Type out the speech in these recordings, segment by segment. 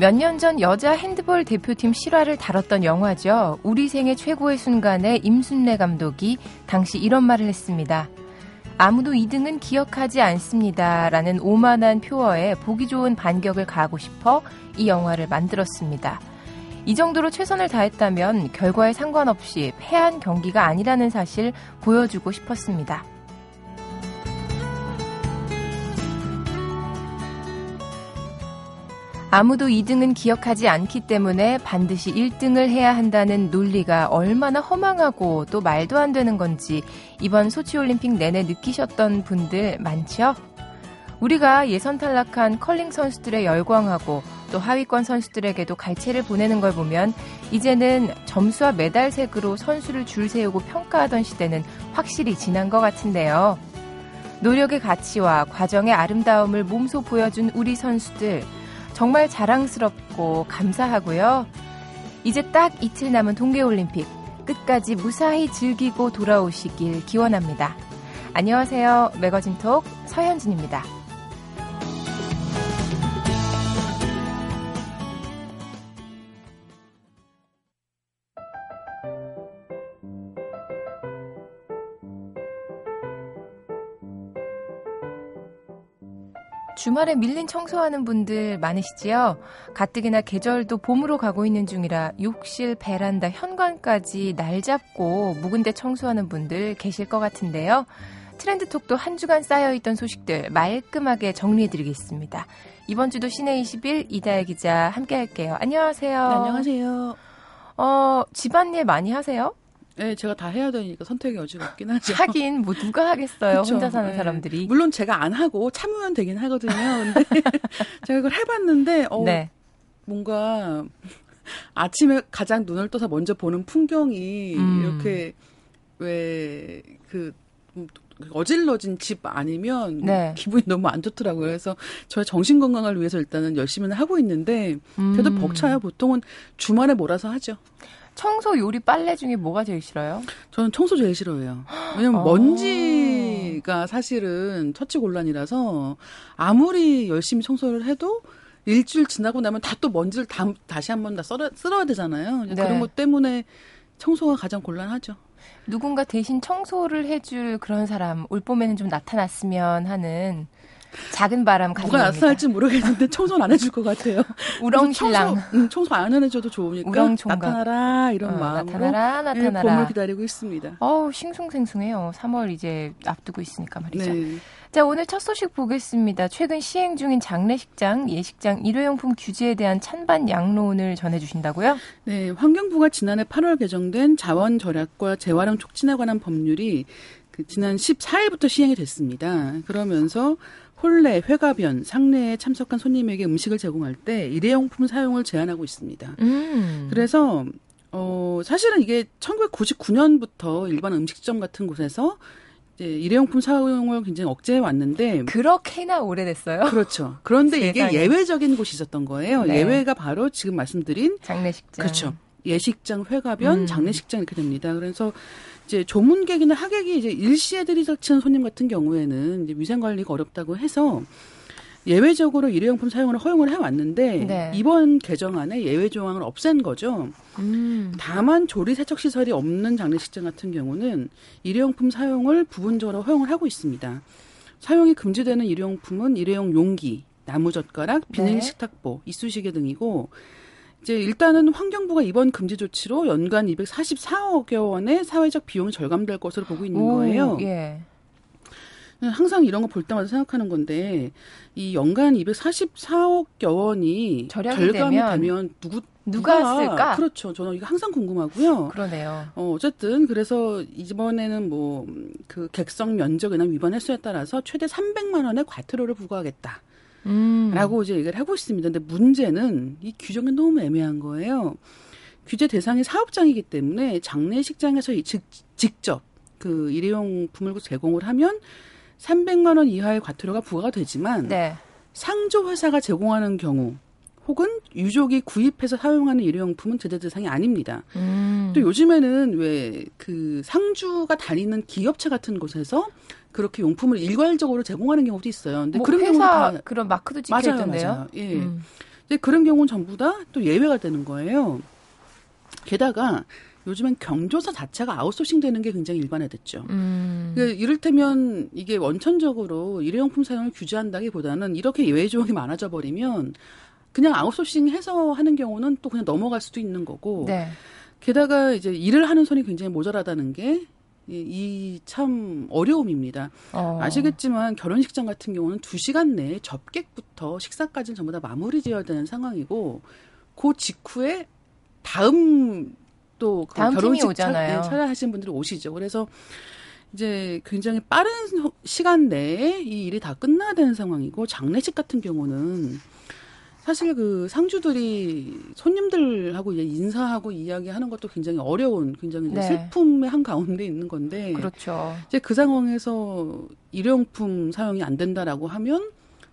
몇 년 전 여자 핸드볼 대표팀 실화를 다뤘던 영화죠. 우리 생애 최고의 순간에 임순례 감독이 당시 이런 말을 했습니다. 아무도 2등은 기억하지 않습니다. 라는 오만한 표어에 보기 좋은 반격을 가하고 싶어 이 영화를 만들었습니다. 이 정도로 최선을 다했다면 결과에 상관없이 패한 경기가 아니라는 사실 보여주고 싶었습니다. 아무도 2등은 기억하지 않기 때문에 반드시 1등을 해야 한다는 논리가 얼마나 허망하고 또 말도 안 되는 건지 이번 소치올림픽 내내 느끼셨던 분들 많죠? 우리가 예선 탈락한 컬링 선수들의 열광하고 또 하위권 선수들에게도 갈채를 보내는 걸 보면 이제는 점수와 메달 색으로 선수를 줄 세우고 평가하던 시대는 확실히 지난 것 같은데요. 노력의 가치와 과정의 아름다움을 몸소 보여준 우리 선수들. 정말 자랑스럽고 감사하고요. 이제 딱 이틀 남은 동계올림픽 끝까지 무사히 즐기고 돌아오시길 기원합니다. 안녕하세요. 매거진톡 서현진입니다. 주말에 밀린 청소하는 분들 많으시지요? 가뜩이나 계절도 봄으로 가고 있는 중이라 욕실, 베란다, 현관까지 날 잡고 묵은 데 청소하는 분들 계실 것 같은데요. 트렌드톡도 한 주간 쌓여있던 소식들 말끔하게 정리해드리겠습니다. 이번 주도 시내 21 이다혜 기자 함께 할게요. 안녕하세요. 네, 안녕하세요. 어, 집안일 많이 하세요? 네, 제가 다 해야 되니까 선택의 여지가 없긴 하죠. 하긴 뭐 누가 하겠어요. 그쵸? 혼자 사는 네. 사람들이. 물론 제가 안 하고 참으면 되긴 하거든요. 근데 제가 그걸 해봤는데 어, 네. 뭔가 아침에 가장 눈을 떠서 먼저 보는 풍경이 음. 이렇게 왜그 음, 어질러진 집 아니면 네. 기분이 너무 안 좋더라고요. 그래서 저의 정신 건강을 위해서 일단은 열심히는 하고 있는데 그래도 음. 벅차요. 보통은 주말에 몰아서 하죠. 청소, 요리, 빨래 중에 뭐가 제일 싫어요? 저는 청소 제일 싫어해요. 왜냐면 어. 먼지가 사실은 처치 곤란이라서 아무리 열심히 청소를 해도 일주일 지나고 나면 다 또 먼지를 다, 다시 한 번 다 썰어, 쓸어야 되잖아요. 네. 그런 것 때문에 청소가 가장 곤란하죠. 누군가 대신 청소를 해줄 그런 사람 올 봄에는 좀 나타났으면 하는 작은 바람 가지고 누가 나타날지 모르겠는데 청소는 안 해줄 것 같아요. 우렁신랑. 청소, 응, 청소 안 해줘도 좋으니까 우렁총각. 나타나라 이런 어, 마음으로 나타나라 나타나라. 봄을 기다리고 있습니다. 어우 싱숭생숭해요. 3월 이제 앞두고 있으니까 말이죠. 네. 자 오늘 첫 소식 보겠습니다. 최근 시행 중인 장례식장, 예식장, 일회용품 규제에 대한 찬반 양론을 전해주신다고요? 네, 환경부가 지난해 8월 개정된 자원 절약과 재활용 촉진에 관한 법률이 그 지난 14일부터 시행이 됐습니다. 그러면서 혼례, 회가변, 상례에 참석한 손님에게 음식을 제공할 때 일회용품 사용을 제한하고 있습니다. 음. 그래서 어 사실은 이게 1999년부터 일반 음식점 같은 곳에서 이제 일회용품 사용을 굉장히 억제해 왔는데 그렇게나 오래됐어요? 그렇죠. 그런데 이게 예외적인 곳이 있었던 거예요. 네. 예외가 바로 지금 말씀드린 장례식장. 그렇죠. 예식장, 회가변, 음. 장례식장 이렇게 됩니다. 그래서 이제 조문객이나 하객이 이제 일시에 들이닥치는 손님 같은 경우에는 이제 위생 관리가 어렵다고 해서 예외적으로 일회용품 사용을 허용을 해왔는데 네. 이번 개정안에 예외 조항을 없앤 거죠. 음. 다만 조리 세척 시설이 없는 장례식장 같은 경우는 일회용품 사용을 부분적으로 허용을 하고 있습니다. 사용이 금지되는 일회용품은 일회용 용기, 나무젓가락, 비닐 네. 식탁보, 이쑤시개 등이고 이제 일단은 환경부가 이번 금지 조치로 연간 244억 원의 사회적 비용이 절감될 것으로 보고 있는 오, 거예요. 예. 항상 이런 거 볼 때마다 생각하는 건데 이 연간 244억여 원이 절감이 되면, 되면 누구 누가 쓸까? 그렇죠. 저는 이거 항상 궁금하고요. 그러네요. 어, 어쨌든 그래서 이번에는 뭐 그 객석 면적이나 위반 횟수에 따라서 최대 300만 원의 과태료를 부과하겠다. 음. 라고 이제 얘기를 하고 있습니다. 근데 문제는 이 규정이 너무 애매한 거예요. 규제 대상이 사업장이기 때문에 장례식장에서 직, 직접 그 일회용품을 제공을 하면 300만 원 이하의 과태료가 부과가 되지만 네. 상조 회사가 제공하는 경우 혹은 유족이 구입해서 사용하는 일회용품은 제재 대상이 아닙니다. 음. 또 요즘에는 왜 그 상주가 다니는 기업체 같은 곳에서 그렇게 용품을 일괄적으로 제공하는 경우도 있어요. 근데 뭐 그런 경우는 다 그런 마크도 찍혀 있던데요. 예. 음. 근데 그런 경우는 전부 다 또 예외가 되는 거예요. 게다가 요즘엔 경조사 자체가 아웃소싱 되는 게 굉장히 일반화됐죠. 음. 그 이를테면 이게 원천적으로 일회용품 사용을 규제한다기보다는 이렇게 예외 조항이 많아져 버리면 그냥 아웃소싱 해서 하는 경우는 또 그냥 넘어갈 수도 있는 거고. 네. 게다가 이제 일을 하는 손이 굉장히 모자라다는 게 이참 어려움입니다. 어. 아시겠지만 결혼식장 같은 경우는 두 시간 내에 접객부터 식사까지는 전부 다 마무리 지어야 되는 상황이고 그 직후에 다음 또 그 다음 팀이 결혼식 오잖아요. 차, 하신 분들이 오시죠. 그래서 이제 굉장히 빠른 호- 시간 내에 이 일이 다 끝나야 되는 상황이고 장례식 같은 경우는 사실 그 상주들이 손님들하고 이제 인사하고 이야기하는 것도 굉장히 어려운 굉장히 네. 슬픔의 한 가운데 있는 건데 그렇죠. 이제 그 상황에서 일회용품 사용이 안 된다라고 하면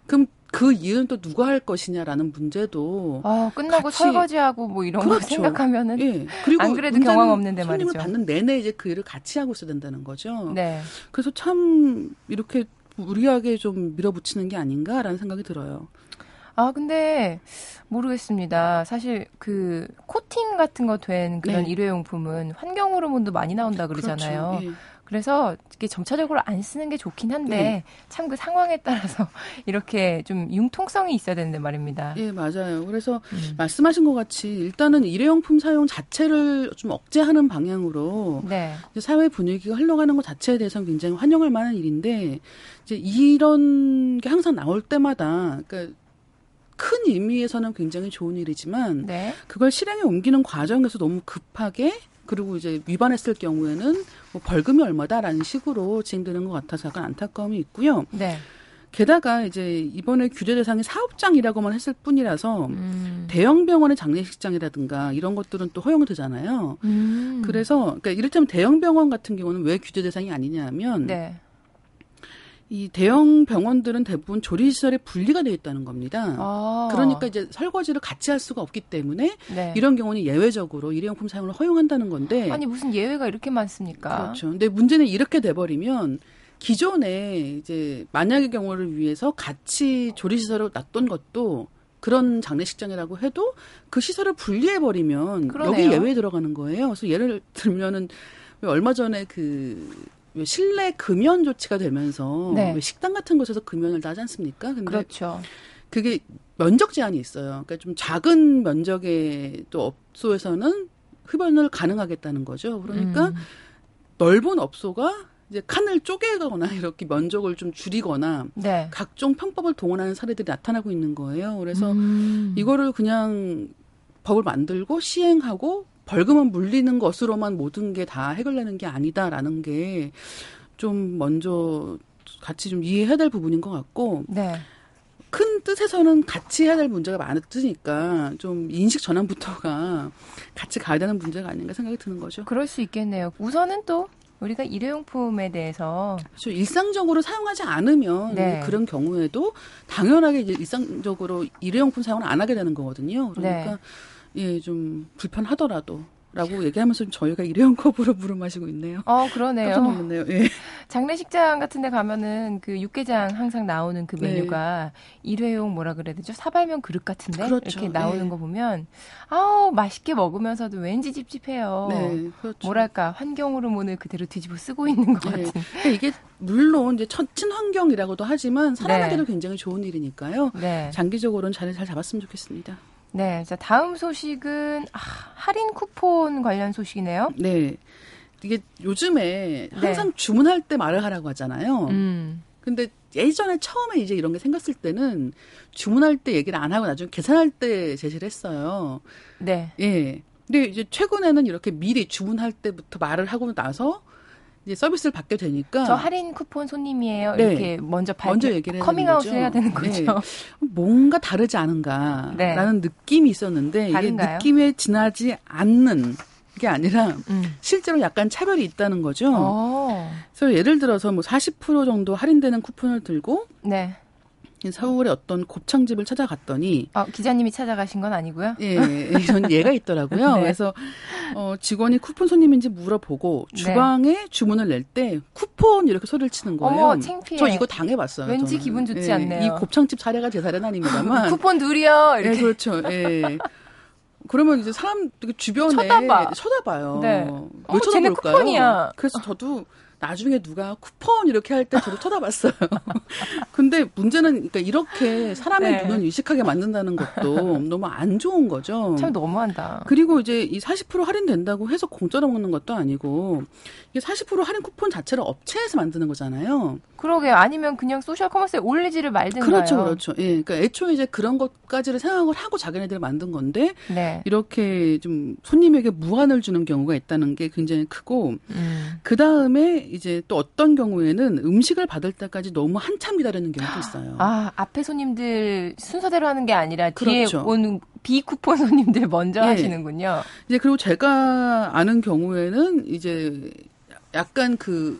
그럼 그 일은 또 누가 할 것이냐라는 문제도 아, 끝나고 같이- 설거지하고 뭐 이런 거 그렇죠. 생각하면은 예 그리고 안 그래도 경험 없는데 손님을 말이죠. 받는 내내 이제 그 일을 같이 하고 있어야 된다는 거죠. 네. 그래서 참 이렇게 무리하게 좀 밀어붙이는 게 아닌가라는 생각이 들어요. 아, 근데 모르겠습니다. 사실 그 코팅 같은 거 된 그런 네. 일회용품은 환경 호르몬도 많이 나온다 그러잖아요. 그렇죠. 예. 그래서 이게 점차적으로 안 쓰는 게 좋긴 한데 네. 참그 상황에 따라서 이렇게 좀 융통성이 있어야 되는데 말입니다. 예, 맞아요. 그래서 음. 말씀하신 것 같이 일단은 일회용품 사용 자체를 좀 억제하는 방향으로 네. 사회 분위기가 흘러가는 것 자체에 대해서는 굉장히 환영할 만한 일인데 이제 이런 게 항상 나올 때마다 그러니까 큰 의미에서는 굉장히 좋은 일이지만 네. 그걸 실행에 옮기는 과정에서 너무 급하게 그리고 이제 위반했을 경우에는 뭐 벌금이 얼마다라는 식으로 진행되는 것 같아서 약간 안타까움이 있고요. 네. 게다가 이제 이번에 규제 대상이 사업장이라고만 했을 뿐이라서 음. 대형 병원의 장례식장이라든가 이런 것들은 또 허용되잖아요. 음. 그래서 그러니까 이를테면 대형 병원 같은 경우는 왜 규제 대상이 아니냐면 네. 이 대형 병원들은 대부분 조리 시설에 분리가 되어 있다는 겁니다. 아. 그러니까 이제 설거지를 같이 할 수가 없기 때문에 네. 이런 경우는 예외적으로 일회용품 사용을 허용한다는 건데 아니 무슨 예외가 이렇게 많습니까? 그렇죠. 근데 문제는 이렇게 돼 버리면 기존에 이제 만약의 경우를 위해서 같이 조리 시설을 놨던 것도 그런 장례식장이라고 해도 그 시설을 분리해 버리면. 여기 예외에 들어가는 거예요. 그래서 예를 들면은 왜 얼마 전에 그왜 실내 금연 조치가 되면서 네. 왜 식당 같은 곳에서 금연을 다 하지 않습니까? 근데 그렇죠. 그게 면적 제한이 있어요. 그러니까 좀 작은 면적의 또 업소에서는 흡연을 가능하겠다는 거죠. 그러니까 음. 넓은 업소가 이제 칸을 쪼개거나 이렇게 면적을 좀 줄이거나 네. 각종 편법을 동원하는 사례들이 나타나고 있는 거예요. 그래서 음. 이거를 그냥 법을 만들고 시행하고 벌금은 물리는 것으로만 모든 게 다 해결되는 게 아니다라는 게 좀 먼저 같이 좀 이해해야 될 부분인 것 같고 네. 큰 뜻에서는 같이 해야 될 문제가 많으니까 좀 인식 전환부터가 같이 가야 되는 문제가 아닌가 생각이 드는 거죠. 그럴 수 있겠네요. 우선은 또 우리가 일회용품에 대해서 그렇죠. 일상적으로 사용하지 않으면 네. 그런 경우에도 당연하게 이제 일상적으로 일회용품 사용을 안 하게 되는 거거든요. 그러니까 예, 좀 불편하더라도 라고 얘기하면서 좀 저희가 일회용 컵으로 물을 마시고 있네요. 어 그러네요. 놀랐네요. 예. 장례식장 같은 데 가면은 그 육개장 항상 나오는 그 네. 메뉴가 일회용 뭐라 그래야 되죠? 사발면 그릇 같은데 그렇죠. 이렇게 나오는 네. 거 보면 아우 맛있게 먹으면서도 왠지 찝찝해요. 네, 그렇죠. 뭐랄까 환경 호르몬을 그대로 뒤집어 쓰고 있는 것 네. 같은. 그러니까 이게 물론 이제 첫 친환경이라고도 하지만 사람에게도 네. 굉장히 좋은 일이니까요. 네. 장기적으로는 자리 잘 잡았으면 좋겠습니다. 네. 자, 다음 소식은 아, 할인 쿠폰 관련 소식이네요. 네. 이게 요즘에 네. 항상 주문할 때 말을 하라고 하잖아요. 음. 근데 예전에 처음에 이제 이런 게 생겼을 때는 주문할 때 얘기를 안 하고 나중에 계산할 때 제시를 했어요. 네. 예. 근데 이제 최근에는 이렇게 미리 주문할 때부터 말을 하고 나서 이제 서비스를 받게 되니까 저 할인 쿠폰 손님이에요. 네. 이렇게 먼저 발표, 먼저 얘기를 해야 되는 커밍아웃을 거죠. 해야 되는 거죠. 네. 뭔가 다르지 않은가라는 느낌이 있었는데 다른가요? 이게 느낌에 지나지 않는 게 아니라 음. 실제로 약간 차별이 있다는 거죠. 어. 그래서 예를 들어서 뭐 40% 정도 할인되는 쿠폰을 들고 네. 서울의 어떤 곱창집을 찾아갔더니 어, 기자님이 찾아가신 건 아니고요. 예, 전 얘가 있더라고요. 네. 그래서 어, 직원이 쿠폰 손님인지 물어보고 네. 주방에 네. 주문을 낼 때 쿠폰 이렇게 소리를 치는 거예요. 어머, 창피해. 저 이거 당해봤어요. 왠지 저는. 기분 좋지 예, 않네요. 이 곱창집 사례가 제 사례는 아닙니다만 쿠폰 둘이요. 예, 이렇게. 예, 그렇죠. 예. 그러면 이제 사람 주변에 쳐다봐. 쳐다봐요. 네. 왜 어머, 쳐다볼까요? 쿠폰이야. 그래서 저도 나중에 누가 쿠폰 이렇게 할 때 저도 쳐다봤어요. 근데 문제는 그러니까 이렇게 사람의 네. 눈을 의식하게 만든다는 것도 너무 안 좋은 거죠. 참 너무한다. 그리고 이제 이 40% 할인된다고 해서 공짜로 먹는 것도 아니고 이게 40% 할인 쿠폰 자체를 업체에서 만드는 거잖아요. 그러게 아니면 그냥 소셜 커머스에 올리지를 말든가요. 그렇죠, 그렇죠. 예, 그러니까 애초에 이제 그런 것까지를 생각을 하고 자기네들이 만든 건데 네. 이렇게 좀 손님에게 무안을 주는 경우가 있다는 게 굉장히 크고 음. 그 다음에 이제 또 어떤 경우에는 음식을 받을 때까지 너무 한참 기다리는 경우도 있어요. 아 앞에 손님들 순서대로 하는 게 아니라 뒤에 그렇죠. 온 비쿠폰 손님들 먼저 예. 하시는군요. 이제 그리고 제가 아는 경우에는 이제 약간 그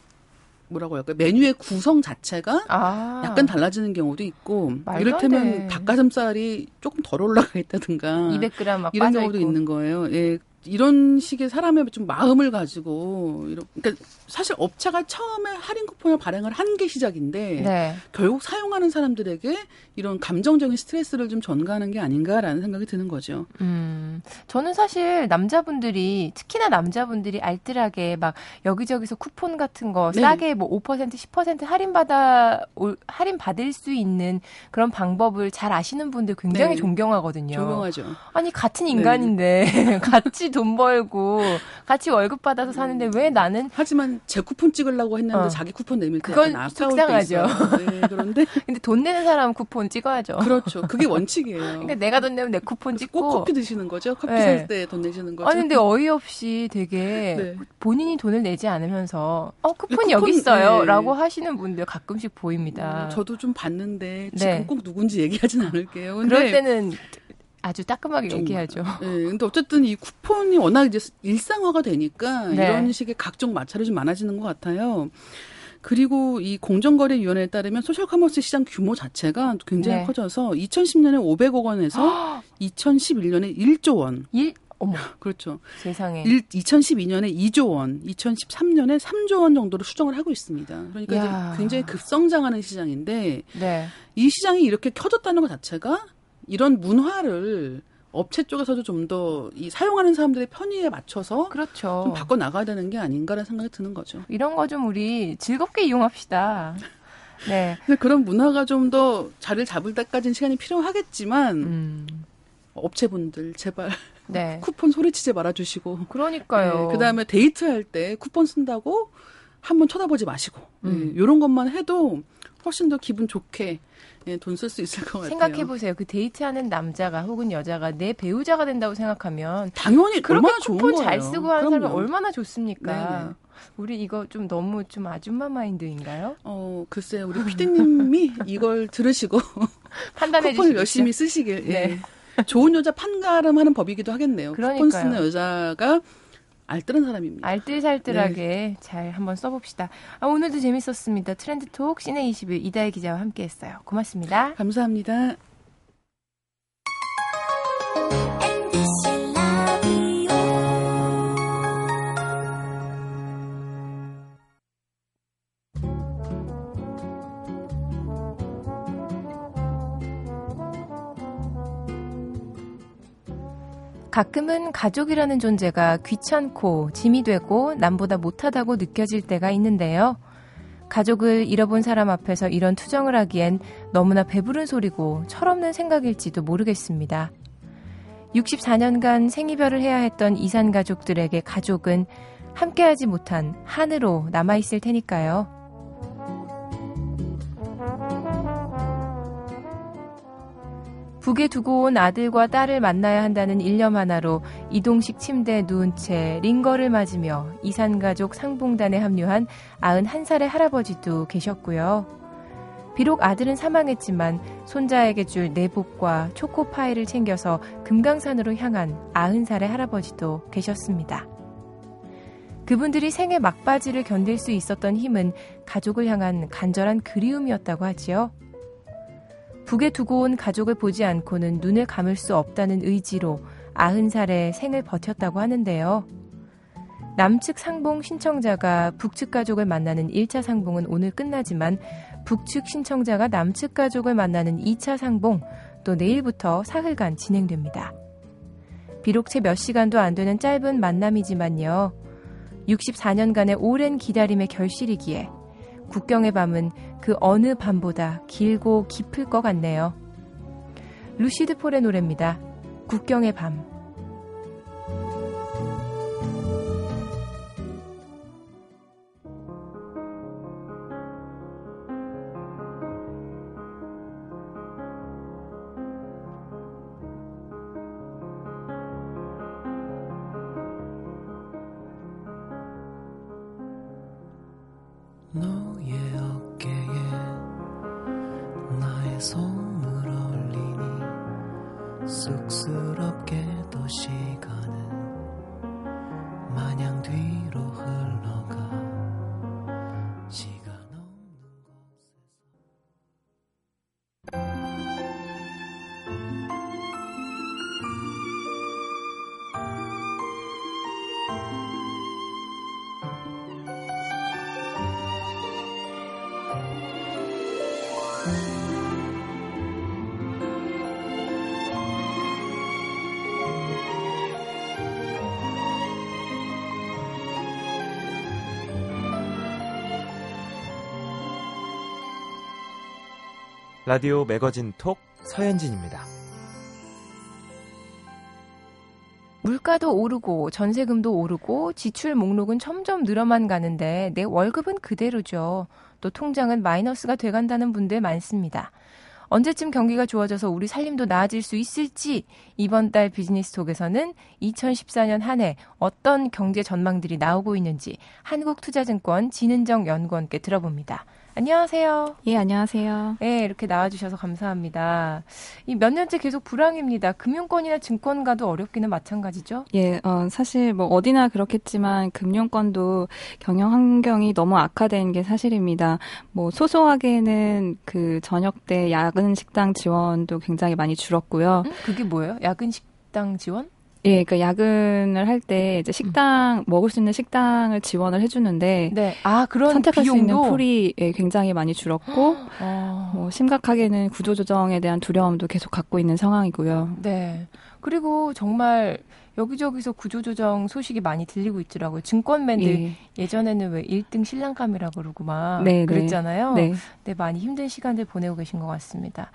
뭐라고 할까 메뉴의 구성 자체가 아. 약간 달라지는 경우도 있고 이를테면 닭가슴살이 조금 덜 올라가 있다든가 200g 막 이런 경우도 있고. 있는 거예요. 예. 이런 식의 사람의 좀 마음을 가지고 이런 그러니까 사실 업체가 처음에 할인 쿠폰을 발행을 한 게 시작인데 네. 결국 사용하는 사람들에게 이런 감정적인 스트레스를 좀 전가하는 게 아닌가라는 생각이 드는 거죠. 음, 저는 사실 남자분들이 특히나 남자분들이 알뜰하게 막 여기저기서 쿠폰 같은 거 네. 싸게 뭐 5% 10% 할인 받아 할인 받을 수 있는 그런 방법을 잘 아시는 분들 굉장히 네. 존경하거든요. 존경하죠. 아니 같은 인간인데 네. 같이 돈 벌고 같이 월급 받아서 사는데 왜 나는 하지만 제 쿠폰 찍으려고 했는데 어. 자기 쿠폰 내밀 때 그건 속상하죠. 네, 그런데 근데 돈 내는 사람 쿠폰 찍어야죠. 그렇죠. 그게 원칙이에요. 그러니까 내가 돈 내면 내 쿠폰 찍고 꼭 커피 드시는 거죠. 커피 네. 살때 돈 내시는 거죠. 아니 근데 어이없이 되게 네. 본인이 돈을 내지 않으면서 어 쿠폰, 쿠폰 여기 있어요라고 네. 하시는 분들 가끔씩 보입니다. 음, 저도 좀 봤는데 지금 네. 꼭 누군지 얘기하진 않을게요. 그럴 때는 아주 따끔하게 좀, 얘기하죠. 네, 근데 어쨌든 이 쿠폰이 워낙 이제 일상화가 되니까 네. 이런 식의 각종 마찰이 좀 많아지는 것 같아요. 그리고 이 공정거래위원회에 따르면 소셜커머스 시장 규모 자체가 굉장히 네. 커져서 2010년에 500억 원에서 2011년에 1조 원. 1 어머. 그렇죠. 세상에. 1, 2012년에 2조 원, 2013년에 3조 원 정도로 추정을 하고 있습니다. 그러니까 굉장히 급성장하는 시장인데 네. 이 시장이 이렇게 커졌다는 것 자체가 이런 문화를 업체 쪽에서도 좀 더 이 사용하는 사람들의 편의에 맞춰서 그렇죠. 좀 바꿔 나가야 되는 게 아닌가라는 생각이 드는 거죠. 이런 거 좀 우리 즐겁게 이용합시다. 네. 근데 그런 문화가 좀 더 자리를 잡을 때까지는 시간이 필요하겠지만 음. 업체분들 제발 네. 쿠폰 소리치지 말아주시고. 그러니까요. 네, 그 다음에 데이트할 때 쿠폰 쓴다고 한번 쳐다보지 마시고. 음. 네, 이런 것만 해도 훨씬 더 기분 좋게 예, 돈 쓸 수 있을 것 같아요. 생각해 보세요. 그 데이트하는 남자가 혹은 여자가 내 배우자가 된다고 생각하면 당연히 그렇게 쿠폰 잘 쓰고 하는 사람이 얼마나 좋습니까? 네네. 우리 이거 좀 너무 좀 아줌마 마인드인가요? 어, 글쎄 우리 피디님이 이걸 들으시고 판단해 주시고 열심히 쓰시길. 예. 네. 좋은 여자 판가름하는 법이기도 하겠네요. 그러니까요. 쿠폰 쓰는 여자가 알뜰한 사람입니다. 알뜰살뜰하게 네. 잘 한번 써봅시다. 아, 오늘도 재밌었습니다. 트렌드톡 시내 21 이다혜 기자와 함께했어요. 고맙습니다. 감사합니다. 가끔은 가족이라는 존재가 귀찮고 짐이 되고 남보다 못하다고 느껴질 때가 있는데요. 가족을 잃어본 사람 앞에서 이런 투정을 하기엔 너무나 배부른 소리고 철없는 생각일지도 모르겠습니다. 64년간 생이별을 해야 했던 이산 가족들에게 가족은 함께하지 못한 한으로 남아있을 테니까요. 북에 두고 온 아들과 딸을 만나야 한다는 일념 하나로 이동식 침대에 누운 채 링거를 맞으며 이산가족 상봉단에 합류한 91살의 할아버지도 계셨고요. 비록 아들은 사망했지만 손자에게 줄 내복과 초코파이를 챙겨서 금강산으로 향한 90살의 할아버지도 계셨습니다. 그분들이 생의 막바지를 견딜 수 있었던 힘은 가족을 향한 간절한 그리움이었다고 하지요. 북에 두고 온 가족을 보지 않고는 눈을 감을 수 없다는 의지로 아흔 살에 생을 버텼다고 하는데요. 남측 상봉 신청자가 북측 가족을 만나는 1차 상봉은 오늘 끝나지만 북측 신청자가 남측 가족을 만나는 2차 상봉 또 내일부터 사흘간 진행됩니다. 비록 채 몇 시간도 안 되는 짧은 만남이지만요. 64년간의 오랜 기다림의 결실이기에 국경의 밤은 그 어느 밤보다 길고 깊을 것 같네요. 루시드 폴의 노래입니다. 국경의 밤. 라디오 매거진 톡 서현진입니다. 물가도 오르고 전세금도 오르고 지출 목록은 점점 늘어만 가는데 내 월급은 그대로죠. 또 통장은 마이너스가 돼간다는 분들 많습니다. 언제쯤 경기가 좋아져서 우리 살림도 나아질 수 있을지 이번 달 비즈니스 톡에서는 2014년 한 해 어떤 경제 전망들이 나오고 있는지 한국투자증권 진은정 연구원께 들어봅니다. 안녕하세요. 예, 안녕하세요. 네, 이렇게 나와주셔서 감사합니다. 이 몇 년째 계속 불황입니다. 금융권이나 증권가도 어렵기는 마찬가지죠? 예, 어, 사실 뭐 어디나 그렇겠지만 금융권도 경영 환경이 너무 악화된 게 사실입니다. 뭐 소소하게는 그 저녁 때 야근 식당 지원도 굉장히 많이 줄었고요. 음? 그게 뭐예요? 야근 식당 지원? 예, 그러니까 야근을 할 때 이제 식당 음. 먹을 수 있는 식당을 지원을 해주는데, 네, 아 그런 선택할 비용도? 수 있는 풀이 예, 굉장히 많이 줄었고, 어. 뭐 심각하게는 구조조정에 대한 두려움도 계속 갖고 있는 상황이고요. 네, 그리고 정말 여기저기서 구조조정 소식이 많이 들리고 있더라고요. 증권맨들 예. 전에는왜 1등 신랑감이라 그러고 막 네네. 네. 그랬잖아요. 네. 네, 많이 힘든 시간들 보내고 계신 것 같습니다.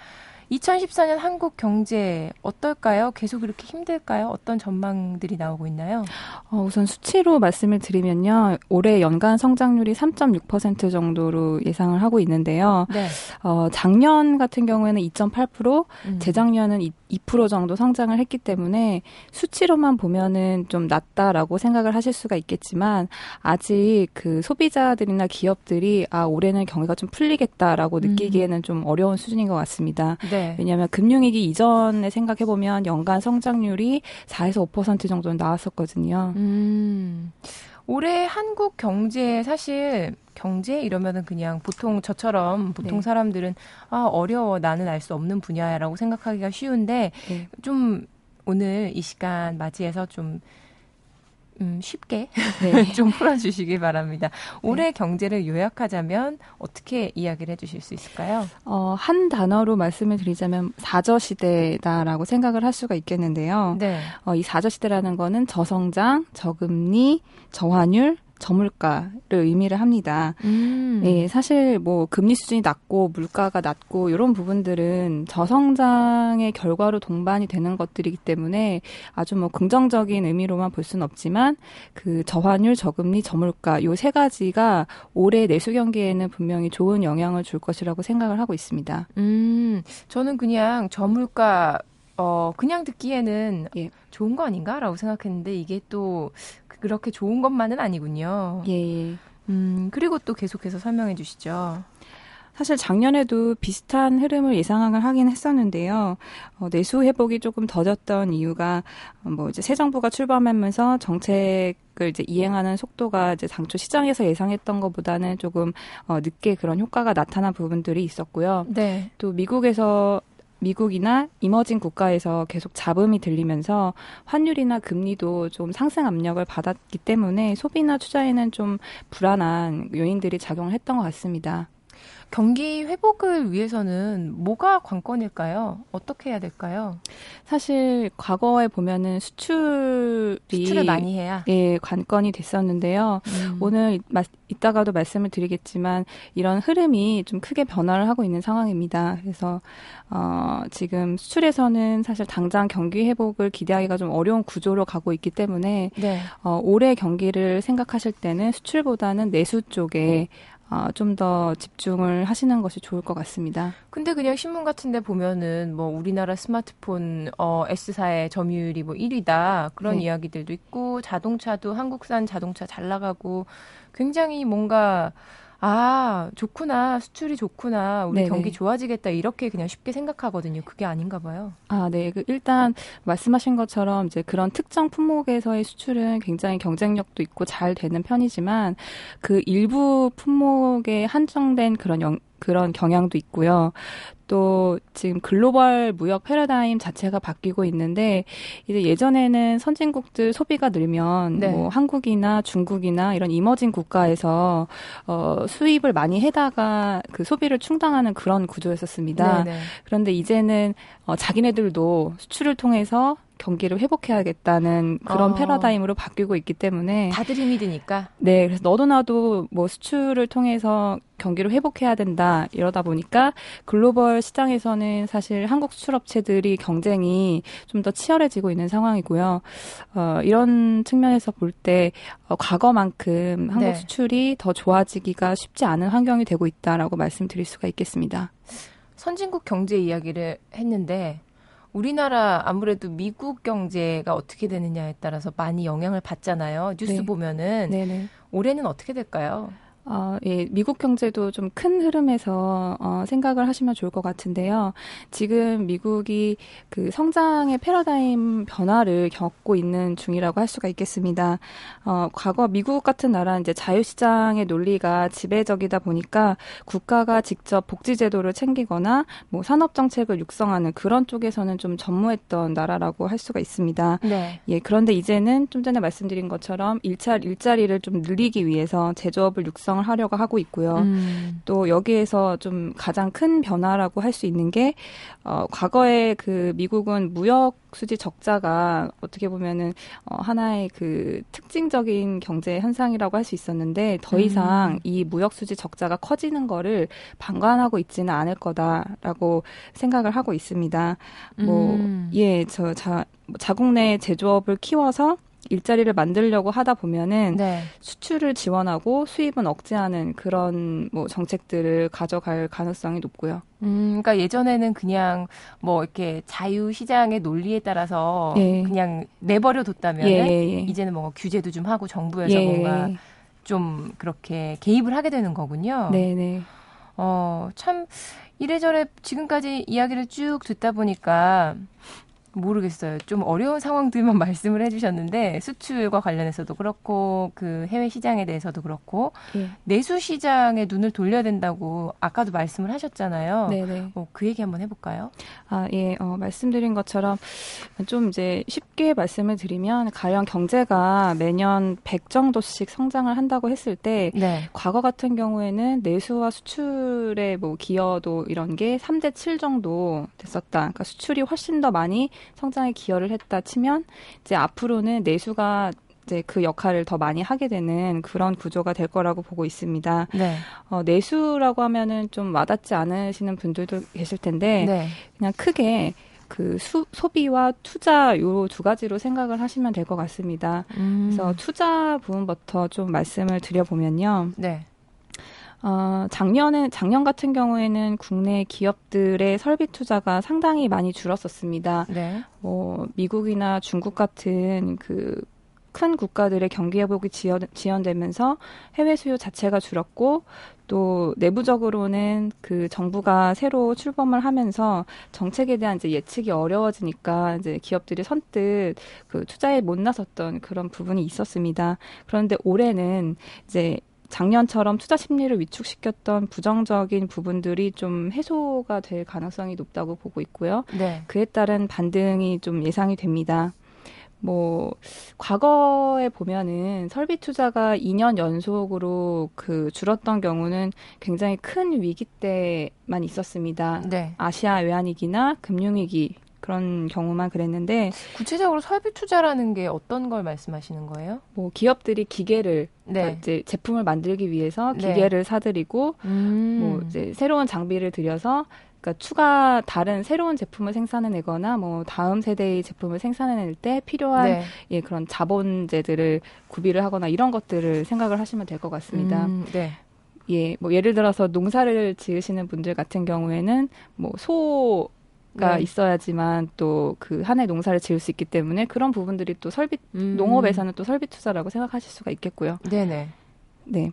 2014년 한국 경제 어떨까요? 계속 이렇게 힘들까요? 어떤 전망들이 나오고 있나요? 어, 우선 수치로 말씀을 드리면요. 올해 연간 성장률이 3.6% 정도로 예상을 하고 있는데요. 네. 어, 작년 같은 경우에는 2.8%, 음. 재작년은 2% 정도 성장을 했기 때문에 수치로만 보면은 좀 낮다라고 생각을 하실 수가 있겠지만 아직 그 소비자들이나 기업들이 아 올해는 경기가 좀 풀리겠다라고 음. 느끼기에는 좀 어려운 수준인 것 같습니다. 네. 왜냐하면 금융위기 이전에 생각해 보면 연간 성장률이 4에서 5% 정도는 나왔었거든요. 음. 올해 한국 경제 사실 경제 이러면은 그냥 보통 저처럼 보통 네. 사람들은 아 어려워 나는 알 수 없는 분야라고 생각하기가 쉬운데 네. 좀 오늘 이 시간 맞이해서 좀 음, 쉽게 네. 좀 풀어주시기 바랍니다. 올해 네. 경제를 요약하자면 어떻게 이야기를 해주실 수 있을까요? 어, 한 단어로 말씀을 드리자면 사저 시대다라고 생각을 할 수가 있겠는데요. 네. 어, 이 사저 시대라는 거는 저성장, 저금리, 저환율, 저물가를 의미를 합니다. 음. 예, 사실 뭐 금리 수준이 낮고 물가가 낮고 이런 부분들은 저성장의 결과로 동반이 되는 것들이기 때문에 아주 뭐 긍정적인 의미로만 볼 수는 없지만 그 저환율, 저금리, 저물가 요 세 가지가 올해 내수 경기에는 분명히 좋은 영향을 줄 것이라고 생각을 하고 있습니다. 음, 저는 그냥 저물가 어, 그냥 듣기에는 예. 좋은 거 아닌가라고 생각했는데 이게 또 그렇게 좋은 것만은 아니군요. 예. 음, 그리고 또 계속해서 설명해 주시죠. 사실 작년에도 비슷한 흐름을 예상을 하긴 했었는데요. 어, 내수 회복이 조금 더뎠던 이유가 어, 뭐 이제 새 정부가 출범하면서 정책 정책을 이제 이행하는 속도가 이제 당초 시장에서 예상했던 것보다는 조금 어, 늦게 그런 효과가 나타난 부분들이 있었고요. 네. 또 미국에서 미국이나 이머징 국가에서 계속 잡음이 들리면서 환율이나 금리도 좀 상승 압력을 받았기 때문에 소비나 투자에는 좀 불안한 요인들이 작용을 했던 것 같습니다. 경기 회복을 위해서는 뭐가 관건일까요? 어떻게 해야 될까요? 사실 과거에 보면은 수출이 수출을 많이 해야 예, 관건이 됐었는데요. 음. 오늘 이따가도 말씀을 드리겠지만 이런 흐름이 좀 크게 변화를 하고 있는 상황입니다. 그래서 어, 지금 수출에서는 사실 당장 경기 회복을 기대하기가 좀 어려운 구조로 가고 있기 때문에 네. 어, 올해 경기를 생각하실 때는 수출보다는 내수 쪽에 어, 좀 더 집중을 하시는 것이 좋을 것 같습니다. 근데 그냥 신문 같은데 보면은 뭐 우리나라 스마트폰 어, S사의 점유율이 뭐 1위다 그런 네. 이야기들도 있고 자동차도 한국산 자동차 잘 나가고 굉장히 뭔가 아, 좋구나. 수출이 좋구나. 우리 네네. 경기 좋아지겠다. 이렇게 그냥 쉽게 생각하거든요. 그게 아닌가 봐요. 아, 네. 그 일단 말씀하신 것처럼 이제 그런 특정 품목에서의 수출은 굉장히 경쟁력도 있고 잘 되는 편이지만 그 일부 품목에 한정된 그런 영, 그런 경향도 있고요. 또 지금 글로벌 무역 패러다임 자체가 바뀌고 있는데 이제 예전에는 선진국들 소비가 늘면 네. 뭐 한국이나 중국이나 이런 이머징 국가에서 어 수입을 많이 해다가 그 소비를 충당하는 그런 구조였었습니다. 네네. 네. 그런데 이제는 어 자기네들도 수출을 통해서 경기를 회복해야겠다는 그런 어. 패러다임으로 바뀌고 있기 때문에 다들 힘이 드니까 네 그래서 너도 나도 뭐 수출을 통해서 경기를 회복해야 된다 이러다 보니까 글로벌 시장에서는 사실 한국 수출업체들이 경쟁이 좀 더 치열해지고 있는 상황이고요. 어, 이런 측면에서 볼때 어, 과거만큼 한국 네. 수출이 더 좋아지기가 쉽지 않은 환경이 되고 있다라고 말씀드릴 수가 있겠습니다. 선진국 경제 이야기를 했는데 우리나라 아무래도 미국 경제가 어떻게 되느냐에 따라서 많이 영향을 받잖아요. 뉴스 네. 보면은 네네. 올해는 어떻게 될까요? 어, 예, 미국 경제도 좀 큰 흐름에서 어, 생각을 하시면 좋을 것 같은데요. 지금 미국이 그 성장의 패러다임 변화를 겪고 있는 중이라고 할 수가 있겠습니다. 어, 과거 미국 같은 나라는 이제 자유시장의 논리가 지배적이다 보니까 국가가 직접 복지제도를 챙기거나 뭐 산업정책을 육성하는 그런 쪽에서는 좀 전무했던 나라라고 할 수가 있습니다. 네. 예, 그런데 이제는 좀 전에 말씀드린 것처럼 일차, 일자리를 좀 늘리기 위해서 제조업을 육성 구성을 하려고 하고 있고요. 음. 또 여기에서 좀 가장 큰 변화라고 할 수 있는 게 어, 과거에 그 미국은 무역 수지 적자가 어떻게 보면은 어, 하나의 그 특징적인 경제 현상이라고 할 수 있었는데 더 이상 음. 이 무역 수지 적자가 커지는 거를 방관하고 있지는 않을 거다라고 생각을 하고 있습니다. 뭐 음. 예, 저 자, 자국 내 제조업을 키워서 일자리를 만들려고 하다 보면은 네. 수출을 지원하고 수입은 억제하는 그런 뭐 정책들을 가져갈 가능성이 높고요. 음, 그러니까 예전에는 그냥 뭐 이렇게 자유 시장의 논리에 따라서 예. 그냥 내버려 뒀다면 예, 예, 예, 이제는 뭔가 규제도 좀 하고 정부에서 예. 뭔가 좀 그렇게 개입을 하게 되는 거군요. 네, 네. 어, 참 이래저래 지금까지 이야기를 쭉 듣다 보니까 모르겠어요. 좀 어려운 상황들만 말씀을 해주셨는데 수출과 관련해서도 그렇고 그 해외 시장에 대해서도 그렇고 예. 내수 시장에 눈을 돌려야 된다고 아까도 말씀을 하셨잖아요. 네네. 어, 그 얘기 한번 해볼까요? 아 예, 어, 말씀드린 것처럼 좀 이제 쉽게 말씀을 드리면 가령 경제가 매년 100 정도씩 성장을 한다고 했을 때 네. 과거 같은 경우에는 내수와 수출의 뭐 기여도 이런 게 3대 7 정도 됐었다. 그러니까 수출이 훨씬 더 많이 성장에 기여를 했다 치면 이제 앞으로는 내수가 이제 그 역할을 더 많이 하게 되는 그런 구조가 될 거라고 보고 있습니다. 네. 어, 내수라고 하면은 좀 와닿지 않으시는 분들도 계실 텐데 네. 그냥 크게 그 수, 소비와 투자 요 두 가지로 생각을 하시면 될 것 같습니다. 음. 그래서 투자 부분부터 좀 말씀을 드려보면요. 네. 어, 작년에, 작년 같은 경우에는 국내 기업들의 설비 투자가 상당히 많이 줄었었습니다. 네. 뭐, 미국이나 중국 같은 그 큰 국가들의 경기 회복이 지연, 지연되면서 해외 수요 자체가 줄었고 또 내부적으로는 그 정부가 새로 출범을 하면서 정책에 대한 이제 예측이 어려워지니까 이제 기업들이 선뜻 그 투자에 못 나섰던 그런 부분이 있었습니다. 그런데 올해는 이제 작년처럼 투자 심리를 위축시켰던 부정적인 부분들이 좀 해소가 될 가능성이 높다고 보고 있고요. 네. 그에 따른 반등이 좀 예상이 됩니다. 뭐 과거에 보면은 설비 투자가 2년 연속으로 그 줄었던 경우는 굉장히 큰 위기 때만 있었습니다. 네. 아시아 외환위기나 금융위기 그런 경우만 그랬는데 구체적으로 설비 투자라는 게 어떤 걸 말씀하시는 거예요? 뭐 기업들이 기계를 네. 그러니까 이제 제품을 만들기 위해서 네. 기계를 네. 사들이고 음. 뭐 이제 새로운 장비를 들여서 그러니까 추가 다른 새로운 제품을 생산해내거나 뭐 다음 세대의 제품을 생산해낼 때 필요한 네. 예 그런 자본재들을 구비를 하거나 이런 것들을 생각을 하시면 될 것 같습니다. 음, 네. 예, 뭐 예를 들어서 농사를 지으시는 분들 같은 경우에는 뭐 소 가 네. 있어야지만 또 그 한 해 농사를 지을 수 있기 때문에 그런 부분들이 또 설비 음. 농업에서는 또 설비 투자라고 생각하실 수가 있겠고요. 네네. 네.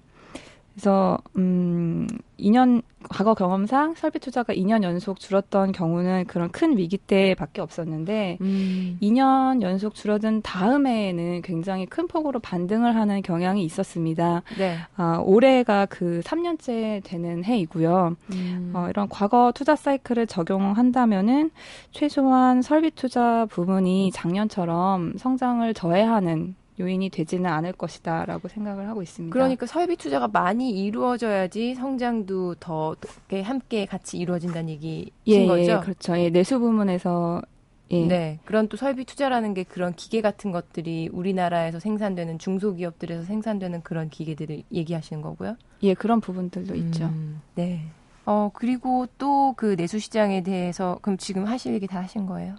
그래서 음 2년 과거 경험상 설비 투자가 2년 연속 줄었던 경우는 그런 큰 위기 때밖에 없었는데 음. 2년 연속 줄어든 다음해에는 굉장히 큰 폭으로 반등을 하는 경향이 있었습니다. 네. 아, 올해가 그 3년째 되는 해이고요. 음. 어, 이런 과거 투자 사이클을 적용한다면은 최소한 설비 투자 부분이 작년처럼 성장을 저해하는 요인이 되지는 않을 것이다라고 생각을 하고 있습니다. 그러니까 설비 투자가 많이 이루어져야지 성장도 더 함께 같이 이루어진다는 얘기인 예, 거죠? 예, 그렇죠. 예, 내수 부문에서 예. 네. 그런 또 설비 투자라는 게 그런 기계 같은 것들이 우리나라에서 생산되는 중소기업들에서 생산되는 그런 기계들을 얘기하시는 거고요. 예, 그런 부분들도 음, 있죠. 네. 어, 그리고 또 그 내수 시장에 대해서 그럼 지금 하실 얘기 다 하신 거예요?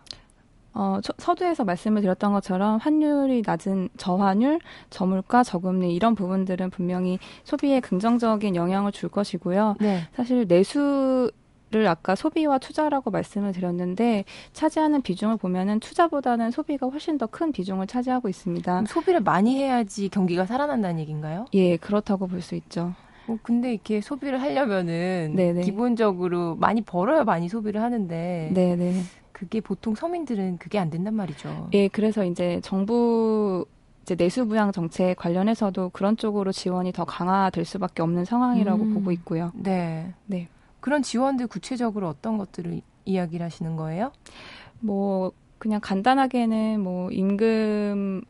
어, 서두에서 말씀을 드렸던 것처럼 환율이 낮은 저환율, 저물가, 저금리 이런 부분들은 분명히 소비에 긍정적인 영향을 줄 것이고요. 네. 사실 내수 를 아까 소비와 투자라고 말씀을 드렸는데 차지하는 비중을 보면은 투자보다는 소비가 훨씬 더 큰 비중을 차지하고 있습니다. 소비를 많이 해야지 경기가 살아난다는 얘기인가요? 예, 그렇다고 볼 수 있죠. 어, 근데 이렇게 소비를 하려면은 네네. 기본적으로 많이 벌어야 많이 소비를 하는데 네네. 그게 보통 서민들은 그게 안 된단 말이죠. 예, 그래서 이제 정부 이제 내수 부양 정책 관련해서도 그런 쪽으로 지원이 더 강화될 수밖에 없는 상황이라고 음, 보고 있고요. 네. 네. 그런 지원들 구체적으로 어떤 것들을 이야기를 하시는 거예요? 뭐 그냥 간단하게는 뭐 임금을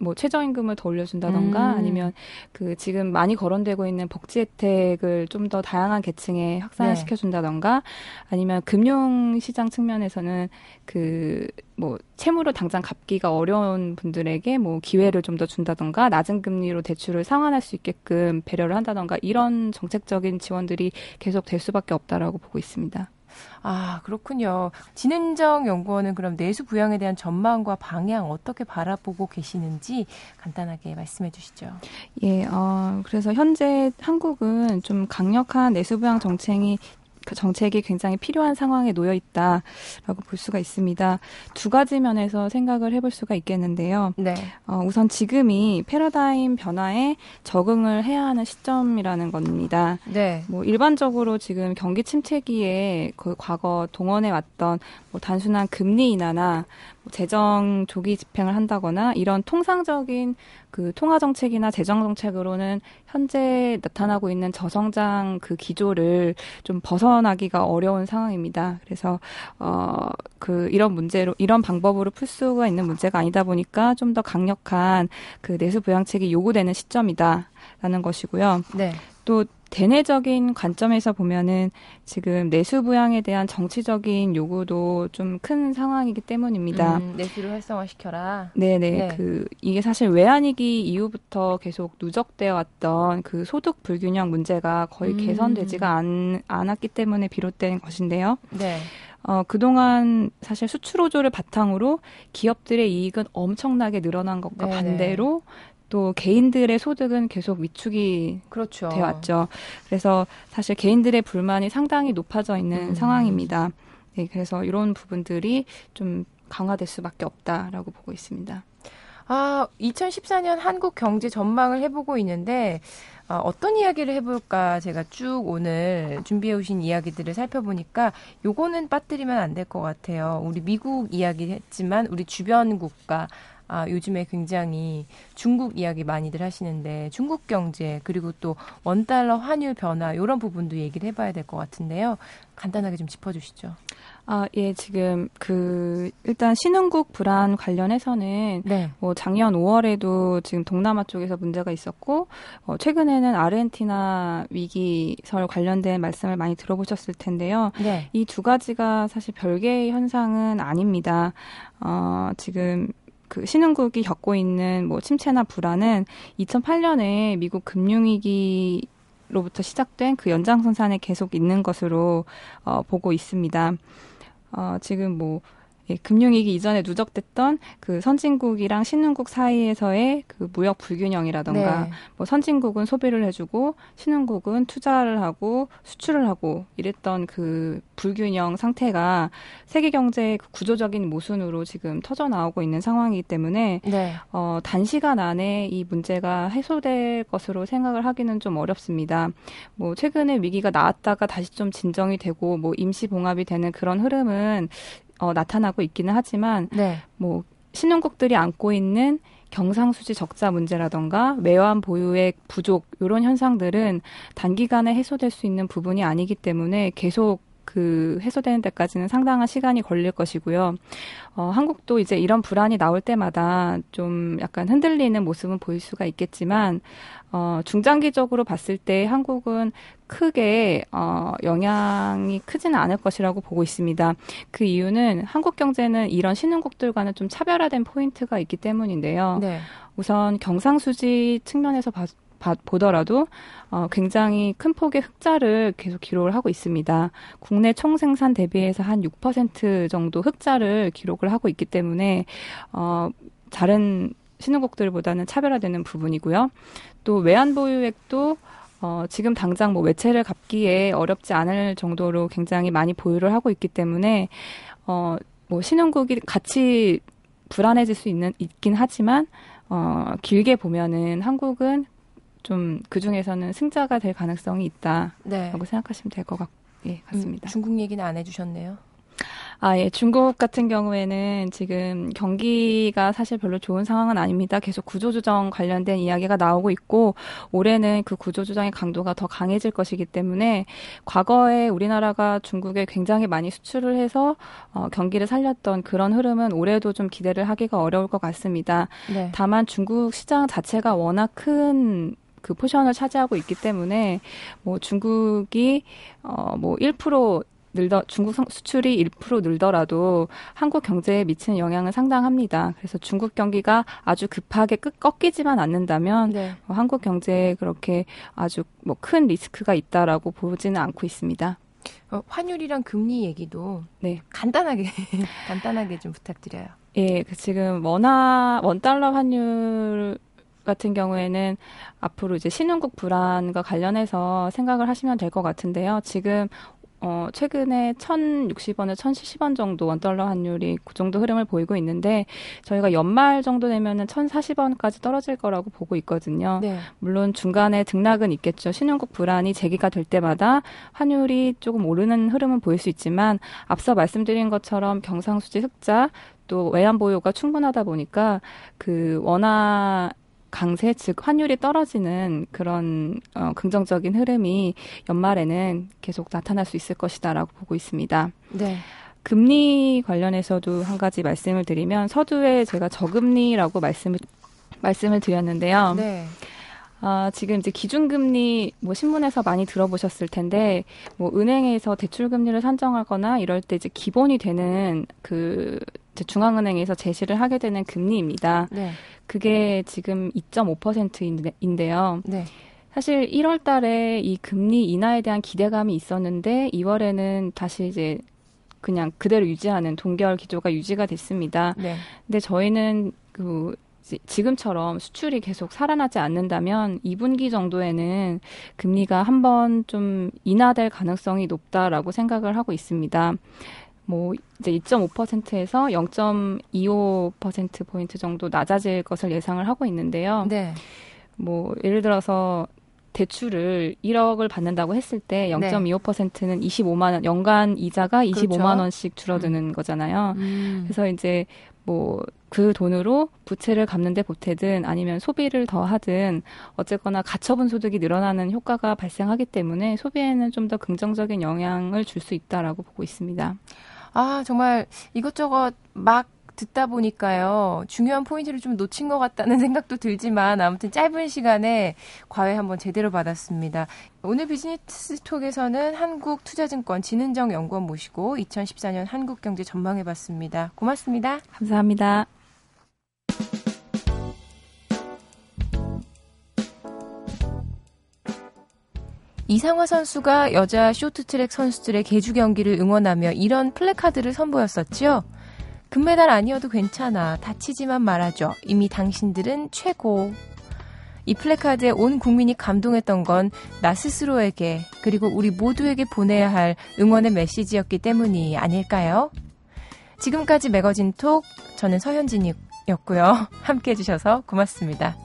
뭐 최저임금을 더 올려준다던가 음. 아니면 그 지금 많이 거론되고 있는 복지 혜택을 좀 더 다양한 계층에 확산시켜 준다던가 아니면 금융 시장 측면에서는 그 뭐 채무를 당장 갚기가 어려운 분들에게 뭐 기회를 좀 더 준다던가 낮은 금리로 대출을 상환할 수 있게끔 배려를 한다던가 이런 정책적인 지원들이 계속 될 수밖에 없다라고 보고 있습니다. 아, 그렇군요. 진은정 연구원은 그럼 내수 부양에 대한 전망과 방향 어떻게 바라보고 계시는지 간단하게 말씀해 주시죠. 예, 어, 그래서 현재 한국은 좀 강력한 내수 부양 정책이 그 정책이 굉장히 필요한 상황에 놓여 있다라고 볼 수가 있습니다. 두 가지 면에서 생각을 해볼 수가 있겠는데요. 네. 어, 우선 지금이 패러다임 변화에 적응을 해야 하는 시점이라는 겁니다. 네. 뭐 일반적으로 지금 경기 침체기에 그 과거 동원해 왔던 뭐 단순한 금리 인하나 뭐 재정 조기 집행을 한다거나 이런 통상적인 그 통화 정책이나 재정 정책으로는 현재 나타나고 있는 저성장 그 기조를 좀 벗어 나기가 어려운 상황입니다. 그래서 어 그 이런 문제로 이런 방법으로 풀 수가 있는 문제가 아니다 보니까 좀 더 강력한 그 내수 부양책이 요구되는 시점이다라는 것이고요. 네. 또 대내적인 관점에서 보면은 지금 내수 부양에 대한 정치적인 요구도 좀 큰 상황이기 때문입니다. 음, 내수를 활성화시켜라. 네네. 네. 그 이게 사실 외환위기 이후부터 계속 누적되어 왔던 그 소득 불균형 문제가 거의 음. 개선되지가 않, 않았기 때문에 비롯된 것인데요. 네. 어, 그동안 사실 수출 호조를 바탕으로 기업들의 이익은 엄청나게 늘어난 것과 네네. 반대로 또 개인들의 소득은 계속 위축이 그렇죠. 되어 왔죠. 그래서 사실 개인들의 불만이 상당히 높아져 있는 음. 상황입니다. 네, 그래서 이런 부분들이 좀 강화될 수밖에 없다라고 보고 있습니다. 아, 2014년 한국 경제 전망을 해보고 있는데 어, 어떤 이야기를 해볼까 제가 쭉 오늘 준비해 오신 이야기들을 살펴보니까 요거는 빠뜨리면 안 될 것 같아요. 우리 미국 이야기 했지만 우리 주변 국가 아, 요즘에 굉장히 중국 이야기 많이들 하시는데 중국 경제 그리고 또 원달러 환율 변화 이런 부분도 얘기를 해봐야 될 것 같은데요. 간단하게 좀 짚어주시죠. 아, 예, 지금 그 일단 신흥국 불안 관련해서는 네. 뭐 작년 5월에도 지금 동남아 쪽에서 문제가 있었고 어, 최근에는 아르헨티나 위기설 관련된 말씀을 많이 들어보셨을 텐데요. 네. 이두 가지가 사실 별개의 현상은 아닙니다. 어, 지금 그 신흥국이 겪고 있는 뭐 침체나 불안은 2008년에 미국 금융위기 로부터 시작된 그 연장선상에 계속 있는 것으로 어, 보고 있습니다. 어, 지금 뭐 예, 금융위기 이전에 누적됐던 그 선진국이랑 신흥국 사이에서의 그 무역 불균형이라던가 네. 뭐 선진국은 소비를 해주고 신흥국은 투자를 하고 수출을 하고 이랬던 그 불균형 상태가 세계 경제의 그 구조적인 모순으로 지금 터져 나오고 있는 상황이기 때문에 네. 어, 단시간 안에 이 문제가 해소될 것으로 생각을 하기는 좀 어렵습니다. 뭐 최근에 위기가 나왔다가 다시 좀 진정이 되고 뭐 임시 봉합이 되는 그런 흐름은 어, 나타나고 있기는 하지만 네. 뭐 신흥국들이 안고 있는 경상수지 적자 문제라던가 외환 보유액 부족 이런 현상들은 단기간에 해소될 수 있는 부분이 아니기 때문에 계속 그 해소되는 데까지는 상당한 시간이 걸릴 것이고요. 어, 한국도 이제 이런 불안이 나올 때마다 좀 약간 흔들리는 모습은 보일 수가 있겠지만 어, 중장기적으로 봤을 때 한국은 크게 어, 영향이 크지는 않을 것이라고 보고 있습니다. 그 이유는 한국 경제는 이런 신흥국들과는 좀 차별화된 포인트가 있기 때문인데요. 네. 우선 경상수지 측면에서 봐, 봐, 보더라도 어, 굉장히 큰 폭의 흑자를 계속 기록을 하고 있습니다. 국내 총 생산 대비해서 한 6% 정도 흑자를 기록을 하고 있기 때문에 어, 다른 신흥국들보다는 차별화되는 부분이고요. 또 외환 보유액도 어, 지금 당장 뭐 외채를 갚기에 어렵지 않을 정도로 굉장히 많이 보유를 하고 있기 때문에 어, 뭐 신흥국이 같이 불안해질 수 있는 있긴 하지만 어, 길게 보면은 한국은 좀 그 중에서는 승자가 될 가능성이 있다라고 네. 생각하시면 될 것 같, 예, 같습니다. 음, 중국 얘기는 안 해주셨네요. 아, 예. 중국 같은 경우에는 지금 경기가 사실 별로 좋은 상황은 아닙니다. 계속 구조조정 관련된 이야기가 나오고 있고, 올해는 그 구조조정의 강도가 더 강해질 것이기 때문에, 과거에 우리나라가 중국에 굉장히 많이 수출을 해서, 어, 경기를 살렸던 그런 흐름은 올해도 좀 기대를 하기가 어려울 것 같습니다. 네. 다만 중국 시장 자체가 워낙 큰 그 포션을 차지하고 있기 때문에 뭐 중국이 어뭐1% 늘더 중국 수출이 1% 늘더라도 한국 경제에 미치는 영향은 상당합니다. 그래서 중국 경기가 아주 급하게 끝 꺾이지만 않는다면 네. 어, 한국 경제에 그렇게 아주 뭐 큰 리스크가 있다라고 보지는 않고 있습니다. 어, 환율이랑 금리 얘기도 네. 간단하게 간단하게 좀 부탁드려요. 예, 그 지금 원화 원 달러 환율 같은 경우에는 앞으로 이제 신흥국 불안과 관련해서 생각을 하시면 될 것 같은데요. 지금 어, 최근에 1,060원에 1,070원 정도 원달러 환율이 그 정도 흐름을 보이고 있는데 저희가 연말 정도 되면은 1,040원까지 떨어질 거라고 보고 있거든요. 네. 물론 중간에 등락은 있겠죠. 신흥국 불안이 제기가 될 때마다 환율이 조금 오르는 흐름은 보일 수 있지만 앞서 말씀드린 것처럼 경상수지 흑자 또 외환 보유가 충분하다 보니까 그 원화 강세 즉 환율이 떨어지는 그런 어, 긍정적인 흐름이 연말에는 계속 나타날 수 있을 것이다라고 보고 있습니다. 네. 금리 관련해서도 한 가지 말씀을 드리면 서두에 제가 저금리라고 말씀을 말씀을 드렸는데요. 네. 아, 지금 이제 기준금리 뭐 신문에서 많이 들어보셨을 텐데 뭐 은행에서 대출금리를 산정하거나 이럴 때 이제 기본이 되는 그 중앙은행에서 제시를 하게 되는 금리입니다. 네. 그게 지금 2.5%인데요. 네. 사실 1월 달에 이 금리 인하에 대한 기대감이 있었는데 2월에는 다시 이제 그냥 그대로 유지하는 동결 기조가 유지가 됐습니다. 네. 근데 저희는 그 지금처럼 수출이 계속 살아나지 않는다면 2분기 정도에는 금리가 한번 좀 인하될 가능성이 높다라고 생각을 하고 있습니다. 뭐 이제 2.5%에서 0.25% 포인트 정도 낮아질 것을 예상을 하고 있는데요. 네. 뭐 예를 들어서 대출을 1억을 받는다고 했을 때 0.25%는 25만 원 연간 이자가 25만 그렇죠. 원씩 줄어드는 음. 거잖아요. 음. 그래서 이제 뭐 그 돈으로 부채를 갚는데 보태든 아니면 소비를 더 하든 어쨌거나 가처분 소득이 늘어나는 효과가 발생하기 때문에 소비에는 좀 더 긍정적인 영향을 줄 수 있다라고 보고 있습니다. 아, 정말 이것저것 막 듣다 보니까요. 중요한 포인트를 좀 놓친 것 같다는 생각도 들지만 아무튼 짧은 시간에 과외 한번 제대로 받았습니다. 오늘 비즈니스 톡에서는 한국투자증권 진은정 연구원 모시고 2014년 한국경제 전망해 봤습니다. 고맙습니다. 감사합니다. 이상화 선수가 여자 쇼트트랙 선수들의 개주 경기를 응원하며 이런 플래카드를 선보였었죠. 금메달 아니어도 괜찮아. 다치지만 말아줘. 이미 당신들은 최고. 이 플래카드에 온 국민이 감동했던 건 나 스스로에게 그리고 우리 모두에게 보내야 할 응원의 메시지였기 때문이 아닐까요? 지금까지 매거진 톡 저는 서현진이었고요. 함께 해주셔서 고맙습니다.